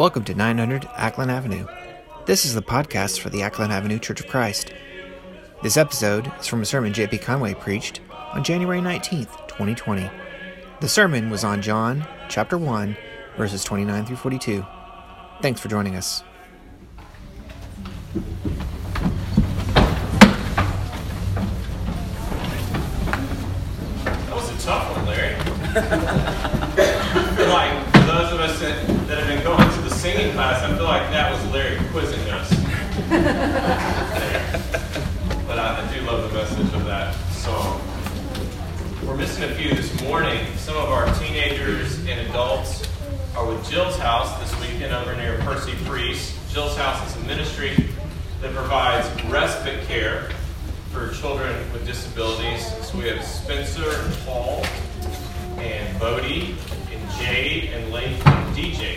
Welcome to 900 Acklen Avenue. This is the podcast for the Acklen Avenue Church of Christ. This episode is from a sermon J.P. Conway preached on January 19th, 2020. The sermon was on John chapter 1, verses 29 through 42. Thanks for joining us. That was a tough one, Larry. I feel like for those of us that, that have been going to the singing class, I feel like that was Larry quizzing us. but I, I do love the message of that song. We're missing a few this morning. Some of our teenagers and adults are with Jill's house this weekend over near Percy Priest. Jill's house is a ministry that provides respite care for children with disabilities. So we have Spencer and Paul and Bodie and Jade and Lake and DJ.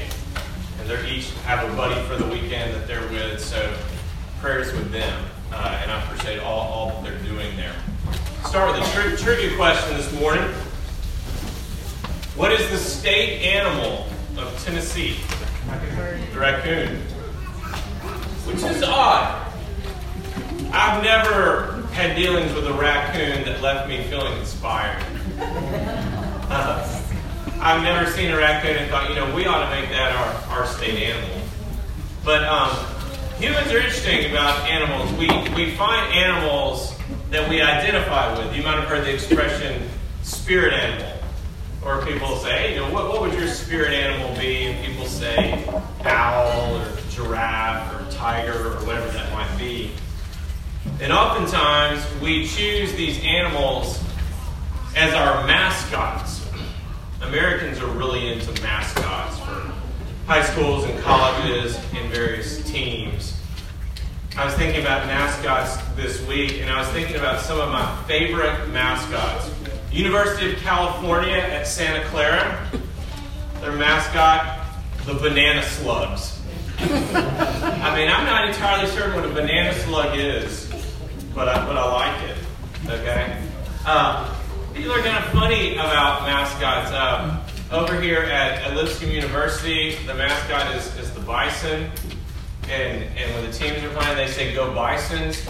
And they're each have a buddy for the weekend that they're with. So prayers with them. Uh, and I appreciate all, all that they're doing there. Start with a tri- trivia question this morning. What is the state animal of Tennessee? The raccoon. Which is odd. I've never had dealings with a raccoon that left me feeling inspired. Uh, I've never seen a raccoon and thought, you know, we ought to make that our, our state animal. But um, humans are interesting about animals. We, we find animals that we identify with. You might have heard the expression spirit animal. Or people say, you know, what, what would your spirit animal be? And people say owl or giraffe or tiger or whatever that might be. And oftentimes we choose these animals as our mascots. Americans are really into mascots for high schools and colleges and various teams. I was thinking about mascots this week, and I was thinking about some of my favorite mascots. University of California at Santa Clara, their mascot, the banana slugs. I mean, I'm not entirely certain what a banana slug is, but I, but I like it. Okay? Uh, people are kind of funny about mascots. Uh, over here at, at Lipscomb University, the mascot is, is the bison. And, and when the teams are playing, they say, Go Bisons.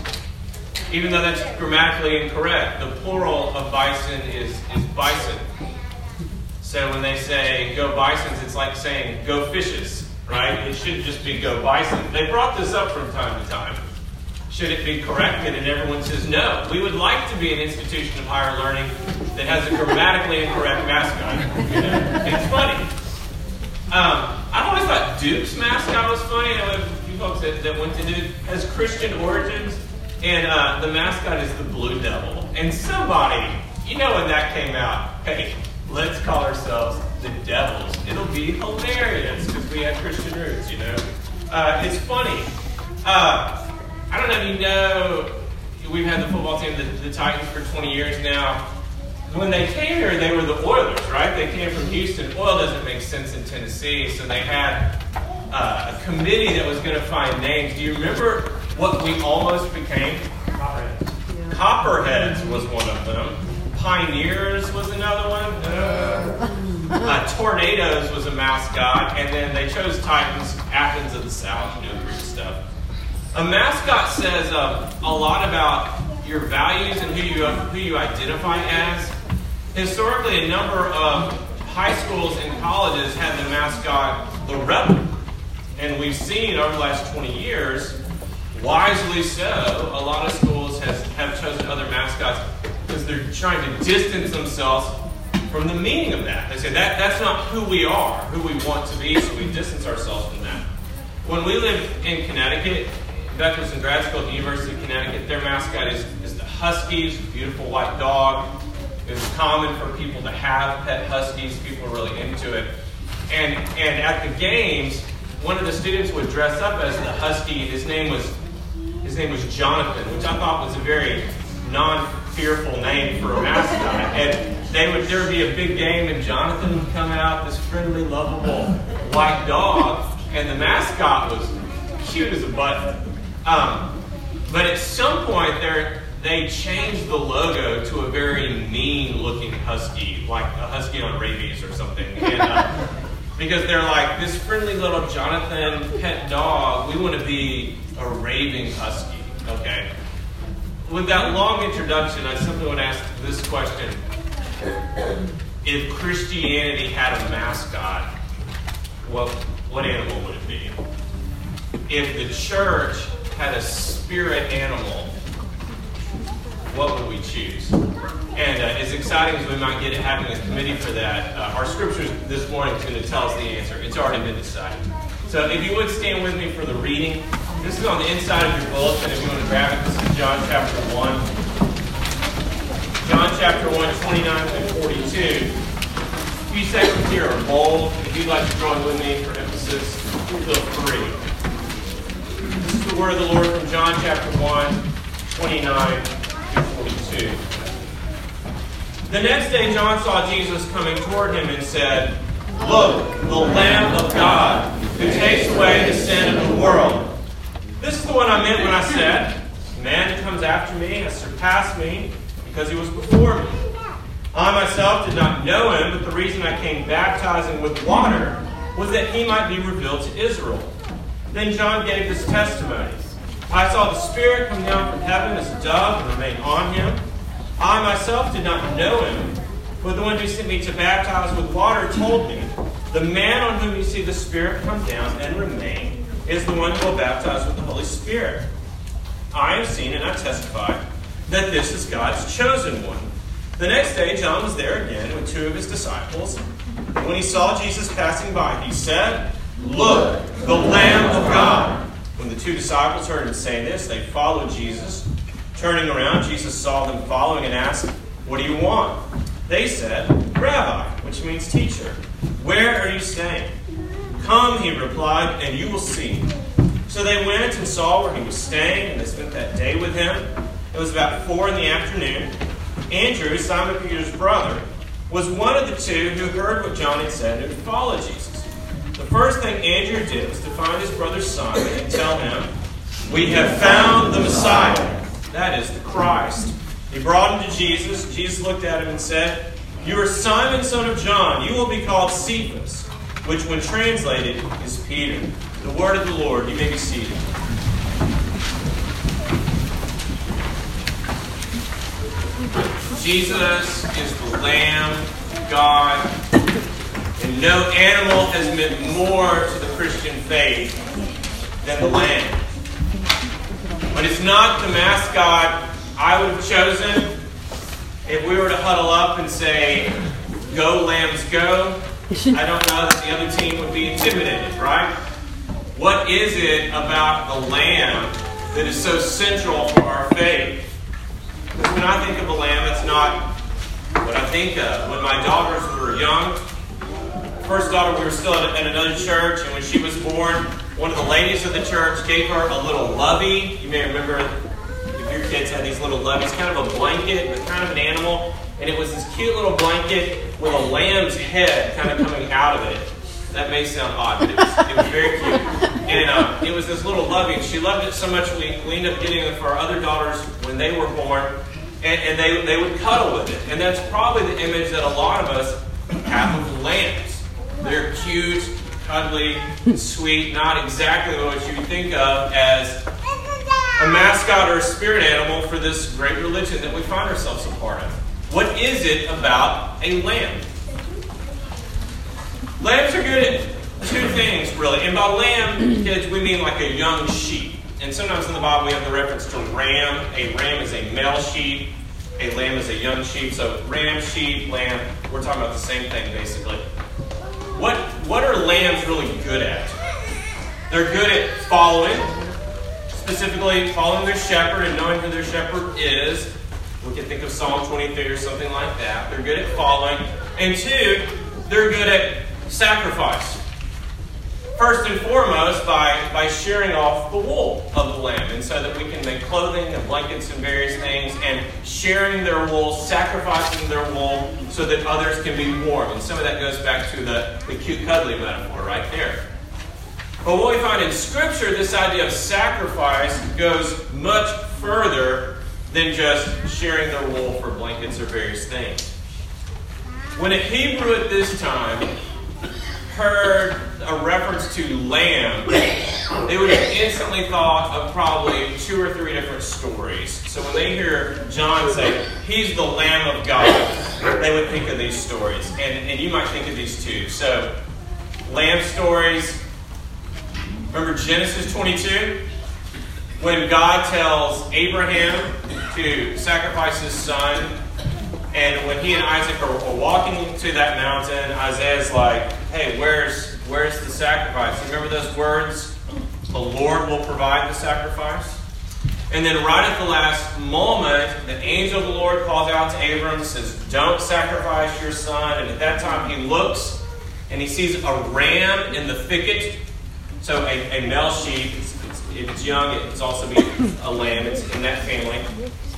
Even though that's grammatically incorrect, the plural of bison is, is bison. So when they say go bisons, it's like saying go fishes, right? It should just be go bison. They brought this up from time to time. Should it be corrected? And everyone says no. We would like to be an institution of higher learning that has a grammatically incorrect mascot. You know? It's funny. Um, I've always thought Duke's mascot was funny. I know a few folks that, that went to Duke has Christian origins, and uh, the mascot is the Blue Devil. And somebody, you know, when that came out, hey, let's call ourselves the Devils. It'll be hilarious because we have Christian roots, you know. Uh, it's funny. Uh, I don't know if you know, we've had the football team, the, the Titans, for 20 years now. When they came here, they were the Oilers, right? They came from Houston. Oil doesn't make sense in Tennessee, so they had uh, a committee that was going to find names. Do you remember what we almost became? Copperheads. Copperheads was one of them. Pioneers was another one. Uh, uh, Tornadoes was a mascot, and then they chose Titans, Athens of the South, you know, Greek stuff. A mascot says um, a lot about your values and who you who you identify as. Historically, a number of high schools and colleges had the mascot the rebel, and we've seen over the last 20 years, wisely so, a lot of schools has, have chosen other mascots because they're trying to distance themselves from the meaning of that. They say that that's not who we are, who we want to be, so we distance ourselves from that. When we lived in Connecticut, Beth was in grad school at the University of Connecticut. Their mascot is, is the Huskies, a beautiful white dog. It's common for people to have pet Huskies. People are really into it. And, and at the games, one of the students would dress up as the Husky. His name was his name was Jonathan, which I thought was a very non-fearful name for a mascot. And they would there would be a big game, and Jonathan would come out, this friendly, lovable white dog, and the mascot was cute as a button. Um, but at some point, they changed the logo to a very mean-looking husky, like a husky on rabies or something. And, uh, because they're like this friendly little Jonathan pet dog. We want to be a raving husky. Okay. With that long introduction, I simply want to ask this question: If Christianity had a mascot, what what animal would it be? If the church had a spirit animal, what would we choose? And uh, as exciting as we might get at having a committee for that, uh, our scriptures this morning is going to tell us the answer. It's already been decided. So if you would stand with me for the reading, this is on the inside of your bulletin if you want to grab it. This is John chapter 1. John chapter 1, 29 through 42. A few sections here are bold. If you'd like to join with me for emphasis, feel free. This is the word of the Lord from John chapter 1, 29 through 42. The next day, John saw Jesus coming toward him and said, Look, the Lamb of God, who takes away the sin of the world. This is the one I meant when I said, The man who comes after me has surpassed me because he was before me. I myself did not know him, but the reason I came baptizing with water was that he might be revealed to Israel. Then John gave this testimony I saw the Spirit come down from heaven as a dove and remain on him. I myself did not know him, but the one who sent me to baptize with water told me, The man on whom you see the Spirit come down and remain is the one who will baptize with the Holy Spirit. I have seen and I testify that this is God's chosen one. The next day, John was there again with two of his disciples. And when he saw Jesus passing by, he said, Look, the Lamb of God. When the two disciples heard him say this, they followed Jesus. Turning around, Jesus saw them following and asked, What do you want? They said, Rabbi, which means teacher, where are you staying? Come, he replied, and you will see. So they went and saw where he was staying, and they spent that day with him. It was about four in the afternoon. Andrew, Simon Peter's brother, was one of the two who heard what John had said and followed Jesus. The first thing Andrew did was to find his brother Simon and tell him, We have found the Messiah that is the Christ. He brought him to Jesus. Jesus looked at him and said, You are Simon, son of John. You will be called Cephas, which, when translated, is Peter. The word of the Lord. You may be seated. Jesus is the Lamb of God, and no animal has meant more to the Christian faith than the Lamb. But it's not the mascot I would have chosen if we were to huddle up and say, Go, lambs, go. I don't know that the other team would be intimidated, right? What is it about the lamb that is so central for our faith? When I think of a lamb, it's not what I think of. When my daughters were young, first daughter, we were still at, at another church, and when she was born, one of the ladies of the church gave her a little lovey. You may remember if your kids had these little loveys, kind of a blanket with kind of an animal. And it was this cute little blanket with a lamb's head kind of coming out of it. That may sound odd, but it was, it was very cute. And uh, it was this little lovey, and she loved it so much we, we ended up getting it for our other daughters when they were born. And, and they, they would cuddle with it. And that's probably the image that a lot of us have of lambs. They're cute, cuddly, sweet, not exactly what you think of as a mascot or a spirit animal for this great religion that we find ourselves a part of. What is it about a lamb? Lambs are good at two things, really. And by lamb, kids, we mean like a young sheep. And sometimes in the Bible we have the reference to ram. A ram is a male sheep. A lamb is a young sheep. So ram, sheep, lamb, we're talking about the same thing basically. What, what are lambs really good at? They're good at following, specifically following their shepherd and knowing who their shepherd is. We can think of Psalm 23 or something like that. They're good at following. And two, they're good at sacrifice. First and foremost, by, by shearing off the wool of the lamb, and so that we can make clothing and blankets and various things, and sharing their wool, sacrificing their wool, so that others can be warm. And some of that goes back to the, the cute cuddly metaphor right there. But what we find in Scripture, this idea of sacrifice goes much further than just sharing their wool for blankets or various things. When a Hebrew at this time heard a reference to lamb, they would have instantly thought of probably two or three different stories. So when they hear John say, He's the Lamb of God, they would think of these stories. And, and you might think of these too. So, lamb stories. Remember Genesis 22? When God tells Abraham to sacrifice his son, and when he and Isaac are, walking to that mountain, Isaiah's like, hey, where's, where's the sacrifice? Remember those words? The Lord will provide the sacrifice. And then, right at the last moment, the angel of the Lord calls out to Abram and says, Don't sacrifice your son. And at that time, he looks and he sees a ram in the thicket. So, a, a male sheep, if it's young, it's also be a lamb, it's in that family.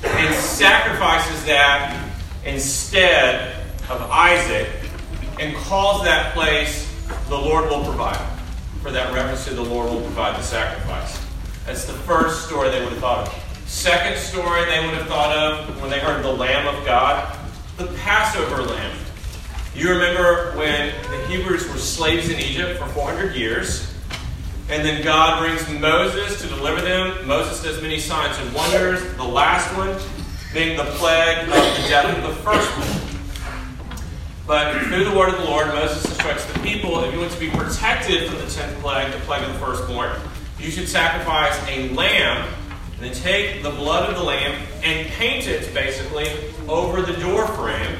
And sacrifices that instead of Isaac and calls that place the Lord will provide. For that reference to the Lord will provide the sacrifice. That's the first story they would have thought of. Second story they would have thought of when they heard the Lamb of God, the Passover lamb. You remember when the Hebrews were slaves in Egypt for 400 years, and then God brings Moses to deliver them. Moses does many signs and wonders. The last one being the plague of the death of the firstborn. But through the word of the Lord, Moses instructs the people if you want to be protected from the tenth plague, the plague of the firstborn, you should sacrifice a lamb, and then take the blood of the lamb and paint it basically over the door frame.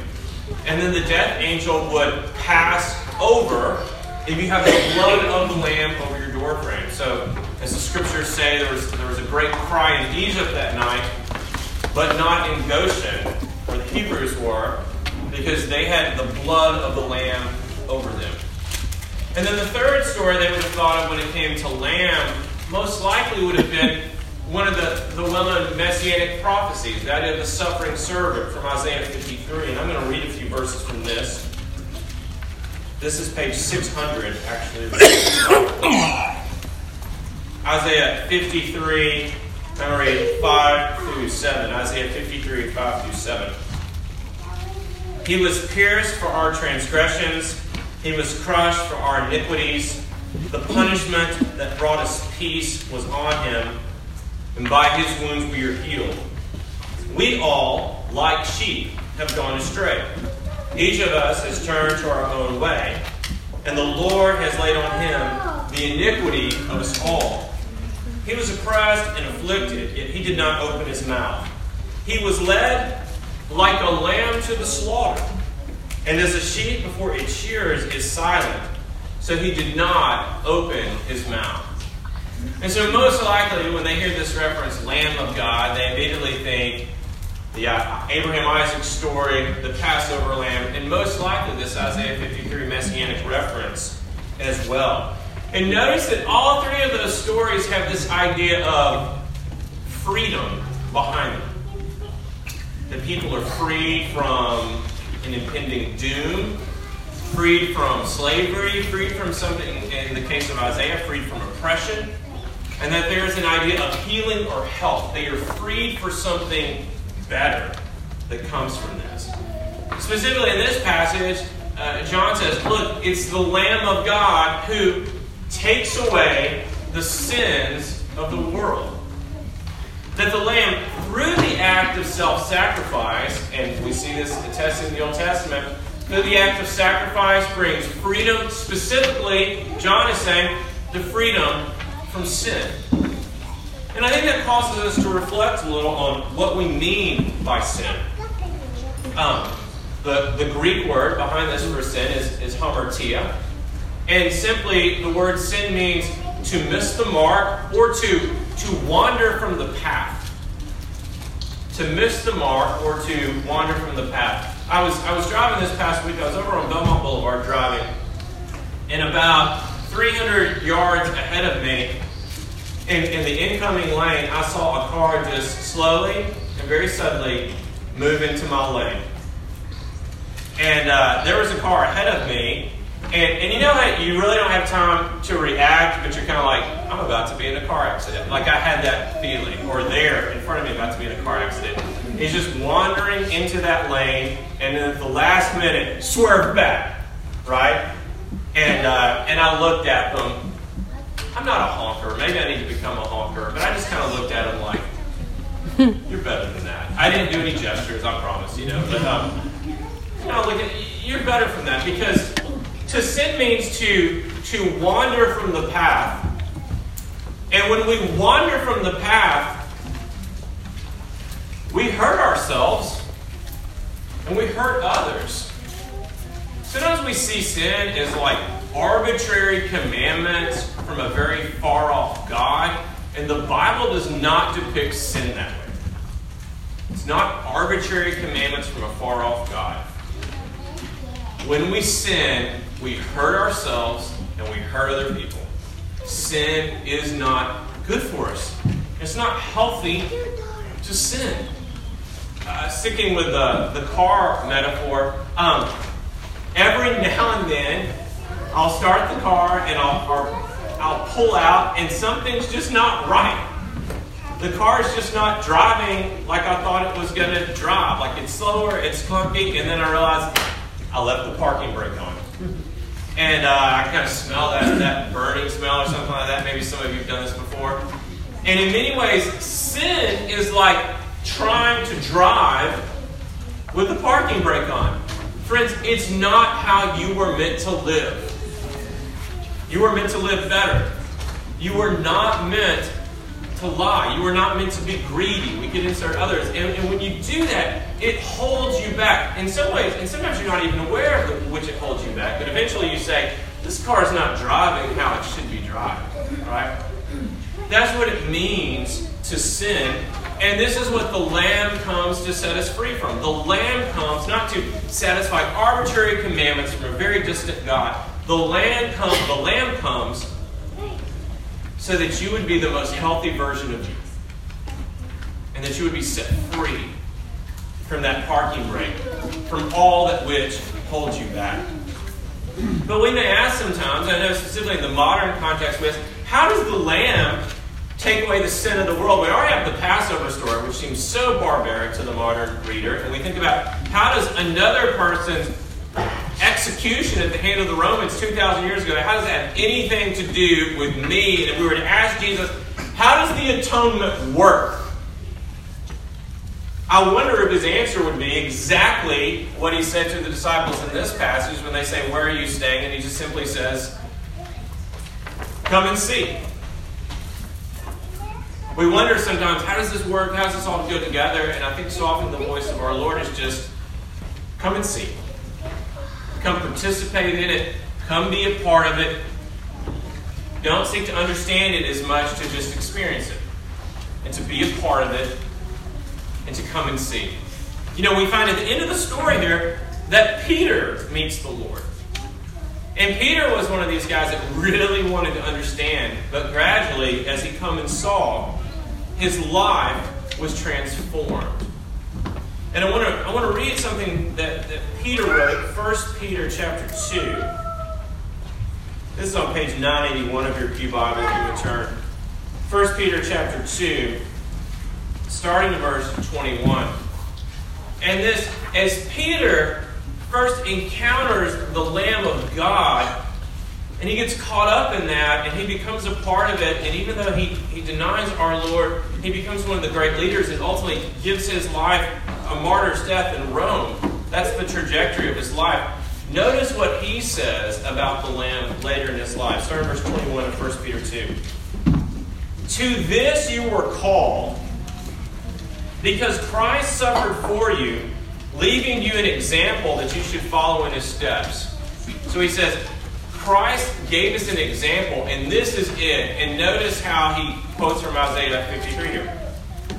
And then the death angel would pass over if you have the blood of the lamb over your door frame. So, as the scriptures say, there was, there was a great cry in Egypt that night, but not in Goshen, where the Hebrews were, because they had the blood of the lamb over them. And then the third story they would have thought of when it came to lamb most likely would have been one of the, the well known messianic prophecies, that is the suffering servant from Isaiah 53. And I'm going to read a few verses from this. This is page 600, actually. Isaiah 53, I'm read 5 through 7. Isaiah 53, 5 through 7. He was pierced for our transgressions, he was crushed for our iniquities. The punishment that brought us peace was on him, and by his wounds we are healed. We all, like sheep, have gone astray. Each of us has turned to our own way, and the Lord has laid on him the iniquity of us all. He was oppressed and afflicted, yet he did not open his mouth. He was led like a lamb to the slaughter, and as a sheep before its shearers is silent, so he did not open his mouth. And so, most likely, when they hear this reference, Lamb of God, they immediately think the uh, Abraham Isaac story, the Passover lamb, and most likely this Isaiah 53 messianic reference as well. And notice that all three of those stories have this idea of freedom behind them. That people are freed from an impending doom, freed from slavery, freed from something, in the case of Isaiah, freed from oppression, and that there is an idea of healing or health. They are freed for something better that comes from this. Specifically in this passage, uh, John says, Look, it's the Lamb of God who takes away the sins of the world. That the Lamb, through the act of self sacrifice, and we see this attested in the Old Testament, through the act of sacrifice brings freedom, specifically, John is saying, the freedom from sin. And I think that causes us to reflect a little on what we mean by sin. Um, the, the Greek word behind this for sin is, is hamartia. And simply, the word sin means to miss the mark or to, to wander from the path. To miss the mark or to wander from the path. I was, I was driving this past week. I was over on Belmont Boulevard driving, and about 300 yards ahead of me, in, in the incoming lane, I saw a car just slowly and very suddenly move into my lane. And uh, there was a car ahead of me, and, and you know how you really don't have time to react, but you're kind of like, I'm about to be in a car accident. Like I had that feeling, or there in front of me about to be in a car accident. He's just wandering into that lane, and then at the last minute, swerve back, right? And, uh, and I looked at them. I'm not a honker. Maybe I need to become a honker. But I just kind of looked at them like, you're better than that. I didn't do any gestures, I promise, you know. But, um, you know, look, at, you're better than that because to sin means to, to wander from the path. And when we wander from the path, we hurt ourselves and we hurt others. Sometimes we see sin as like arbitrary commandments from a very far off God, and the Bible does not depict sin that way. It's not arbitrary commandments from a far off God. When we sin, we hurt ourselves and we hurt other people. Sin is not good for us. It's not healthy to sin. Uh, sticking with the, the car metaphor, um, every now and then I'll start the car and I'll, I'll pull out and something's just not right. The car is just not driving like I thought it was going to drive. Like it's slower, it's clunky, and then I realize I left the parking brake on. And uh, I kind of smell that, that burning smell or something like that. Maybe some of you have done this before. And in many ways, sin is like trying to drive with the parking brake on. Friends, it's not how you were meant to live. You were meant to live better. You were not meant to lie. You were not meant to be greedy. We could insert others. And, and, when you do that, it holds you back. In some ways, and sometimes you're not even aware of which it holds you back, but eventually you say, this car is not driving how it should be driving. Right? That's what it means to sin and this is what the Lamb comes to set us free from. The Lamb comes not to satisfy arbitrary commandments from a very distant God. The Lamb comes, the Lamb comes so that you would be the most healthy version of you. And that you would be set free from that parking brake, from all that which holds you back. But we may ask sometimes, I know specifically in the modern context, with how does the Lamb take away the sin of the world. We already have the Passover story, which seems so barbaric to the modern reader. And we think about how does another person's execution at the hand of the Romans 2,000 years ago, how does that have anything to do with me? And if we were to ask Jesus, how does the atonement work? I wonder if his answer would be exactly what he said to the disciples in this passage when they say, Where are you staying? And he just simply says, Come and see. We wonder sometimes, how does this work? How does this all go together? And I think so often the voice of our Lord is just, come and see. Come participate in it. Come be a part of it. Don't seek to understand it as much to just experience it. And to be a part of it. And to come and see. You know, we find at the end of the story here that Peter meets the Lord. And Peter was one of these guys that really wanted to understand, but gradually, as he come and saw, his life was transformed. And I want to I want to read something that, that Peter wrote, 1 Peter chapter 2. This is on page 981 of your Pew Bible if you would turn. 1 Peter chapter 2, starting in verse 21. And this, as Peter first encounters the Lamb of God, and he gets caught up in that and he becomes a part of it. And even though he, he denies our Lord, he becomes one of the great leaders and ultimately gives his life a martyr's death in Rome. That's the trajectory of his life. Notice what he says about the Lamb later in his life. Start in verse 21 of 1 Peter 2. To this you were called, because Christ suffered for you, leaving you an example that you should follow in his steps. So he says, Christ gave us an example, and this is it. And notice how he quotes from Isaiah 53 here.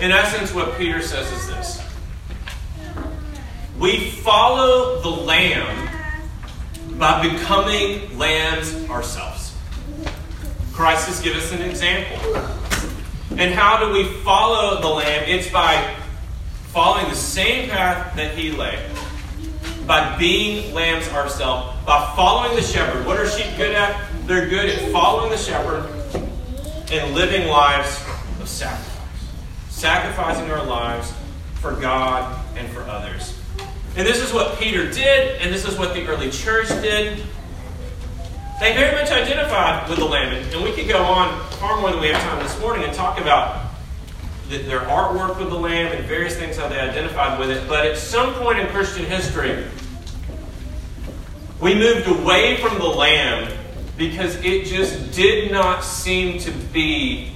In essence, what Peter says is this We follow the Lamb by becoming lambs ourselves. Christ has given us an example. And how do we follow the lamb? It's by following the same path that he laid. By being lambs ourselves, by following the shepherd. What are sheep good at? They're good at following the shepherd and living lives of sacrifice. Sacrificing our lives for God and for others. And this is what Peter did, and this is what the early church did. They very much identified with the lamb. And we could go on far more than we have time this morning and talk about their artwork with the lamb and various things how they identified with it. But at some point in Christian history, we moved away from the lamb because it just did not seem to be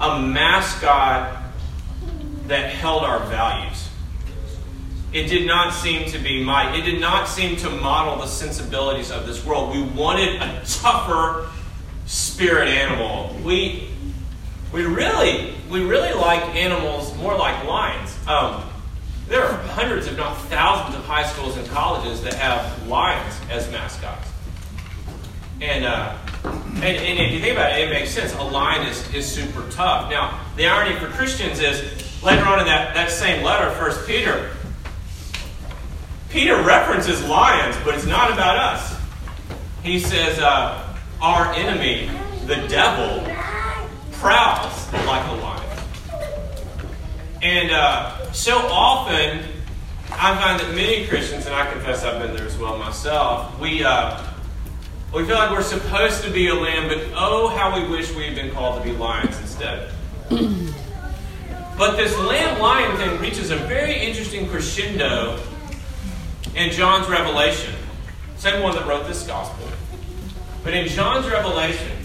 a mascot that held our values. It did not seem to be my, it did not seem to model the sensibilities of this world. We wanted a tougher spirit animal. We, we really, we really like animals more like lions. Um, there are hundreds, if not thousands, of high schools and colleges that have lions as mascots. And, uh, and, and, if you think about it, it makes sense. A lion is, is super tough. Now, the irony for Christians is later on in that, that same letter, First Peter, Peter references lions, but it's not about us. He says, uh, Our enemy, the devil, prowls like a lion. And uh, so often, I find that many Christians, and I confess I've been there as well myself, we, uh, we feel like we're supposed to be a lamb, but oh, how we wish we had been called to be lions instead. but this lamb lion thing reaches a very interesting crescendo in John's Revelation, same one that wrote this gospel. But in John's Revelation,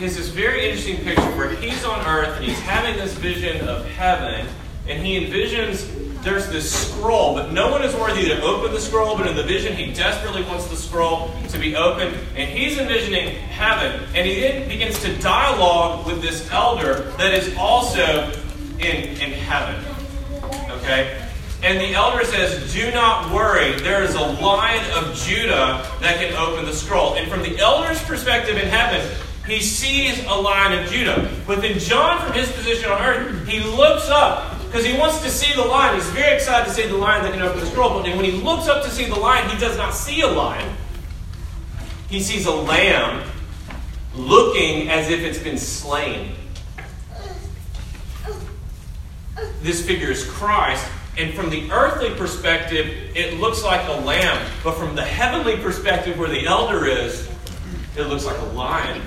is this very interesting picture where he's on earth and he's having this vision of heaven, and he envisions there's this scroll, but no one is worthy to open the scroll, but in the vision, he desperately wants the scroll to be opened, and he's envisioning heaven, and he then begins to dialogue with this elder that is also in, in heaven. Okay? And the elder says, Do not worry, there is a lion of Judah that can open the scroll. And from the elder's perspective in heaven, he sees a lion of Judah. But then John, from his position on earth, he looks up because he wants to see the lion. He's very excited to see the lion that can open the scroll. But when he looks up to see the lion, he does not see a lion. He sees a lamb looking as if it's been slain. This figure is Christ, and from the earthly perspective, it looks like a lamb. But from the heavenly perspective, where the elder is, it looks like a lion.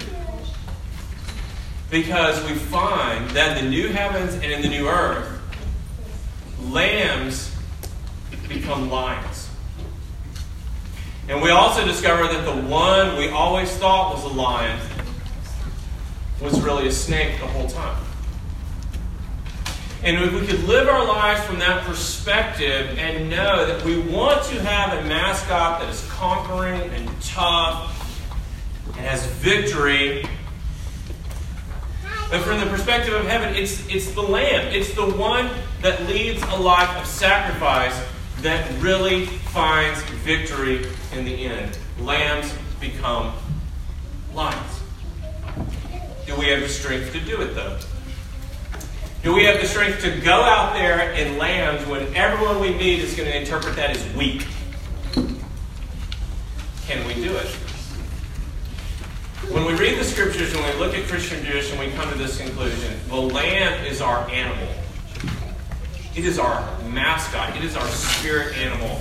Because we find that in the new heavens and in the new earth, lambs become lions. And we also discover that the one we always thought was a lion was really a snake the whole time. And if we could live our lives from that perspective and know that we want to have a mascot that is conquering and tough and has victory. But from the perspective of heaven, it's, it's the Lamb. It's the one that leads a life of sacrifice that really finds victory in the end. Lambs become lions. Do we have the strength to do it, though? Do we have the strength to go out there and lambs when everyone we meet is going to interpret that as weak? Can we do it? When we read the scriptures and we look at Christian tradition, we come to this conclusion. The lamb is our animal. It is our mascot. It is our spirit animal.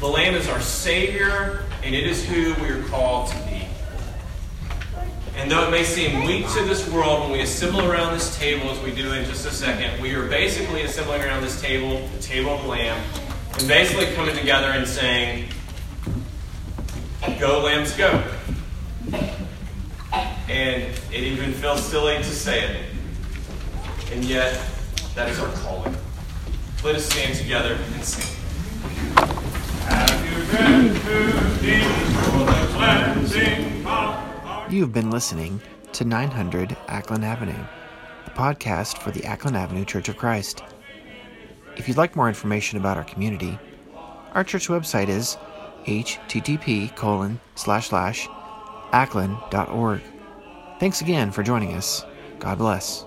The lamb is our savior, and it is who we are called to be. And though it may seem weak to this world when we assemble around this table, as we do in just a second, we are basically assembling around this table, the table of the Lamb, and basically coming together and saying, Go, lambs, go. And it even feels silly to say it. And yet, that is our calling. Let us stand together and sing. The You've been listening to 900 Acklen Avenue, a podcast for the Acklen Avenue Church of Christ. If you'd like more information about our community, our church website is http colon slash slash acklen.org. Thanks again for joining us. God bless.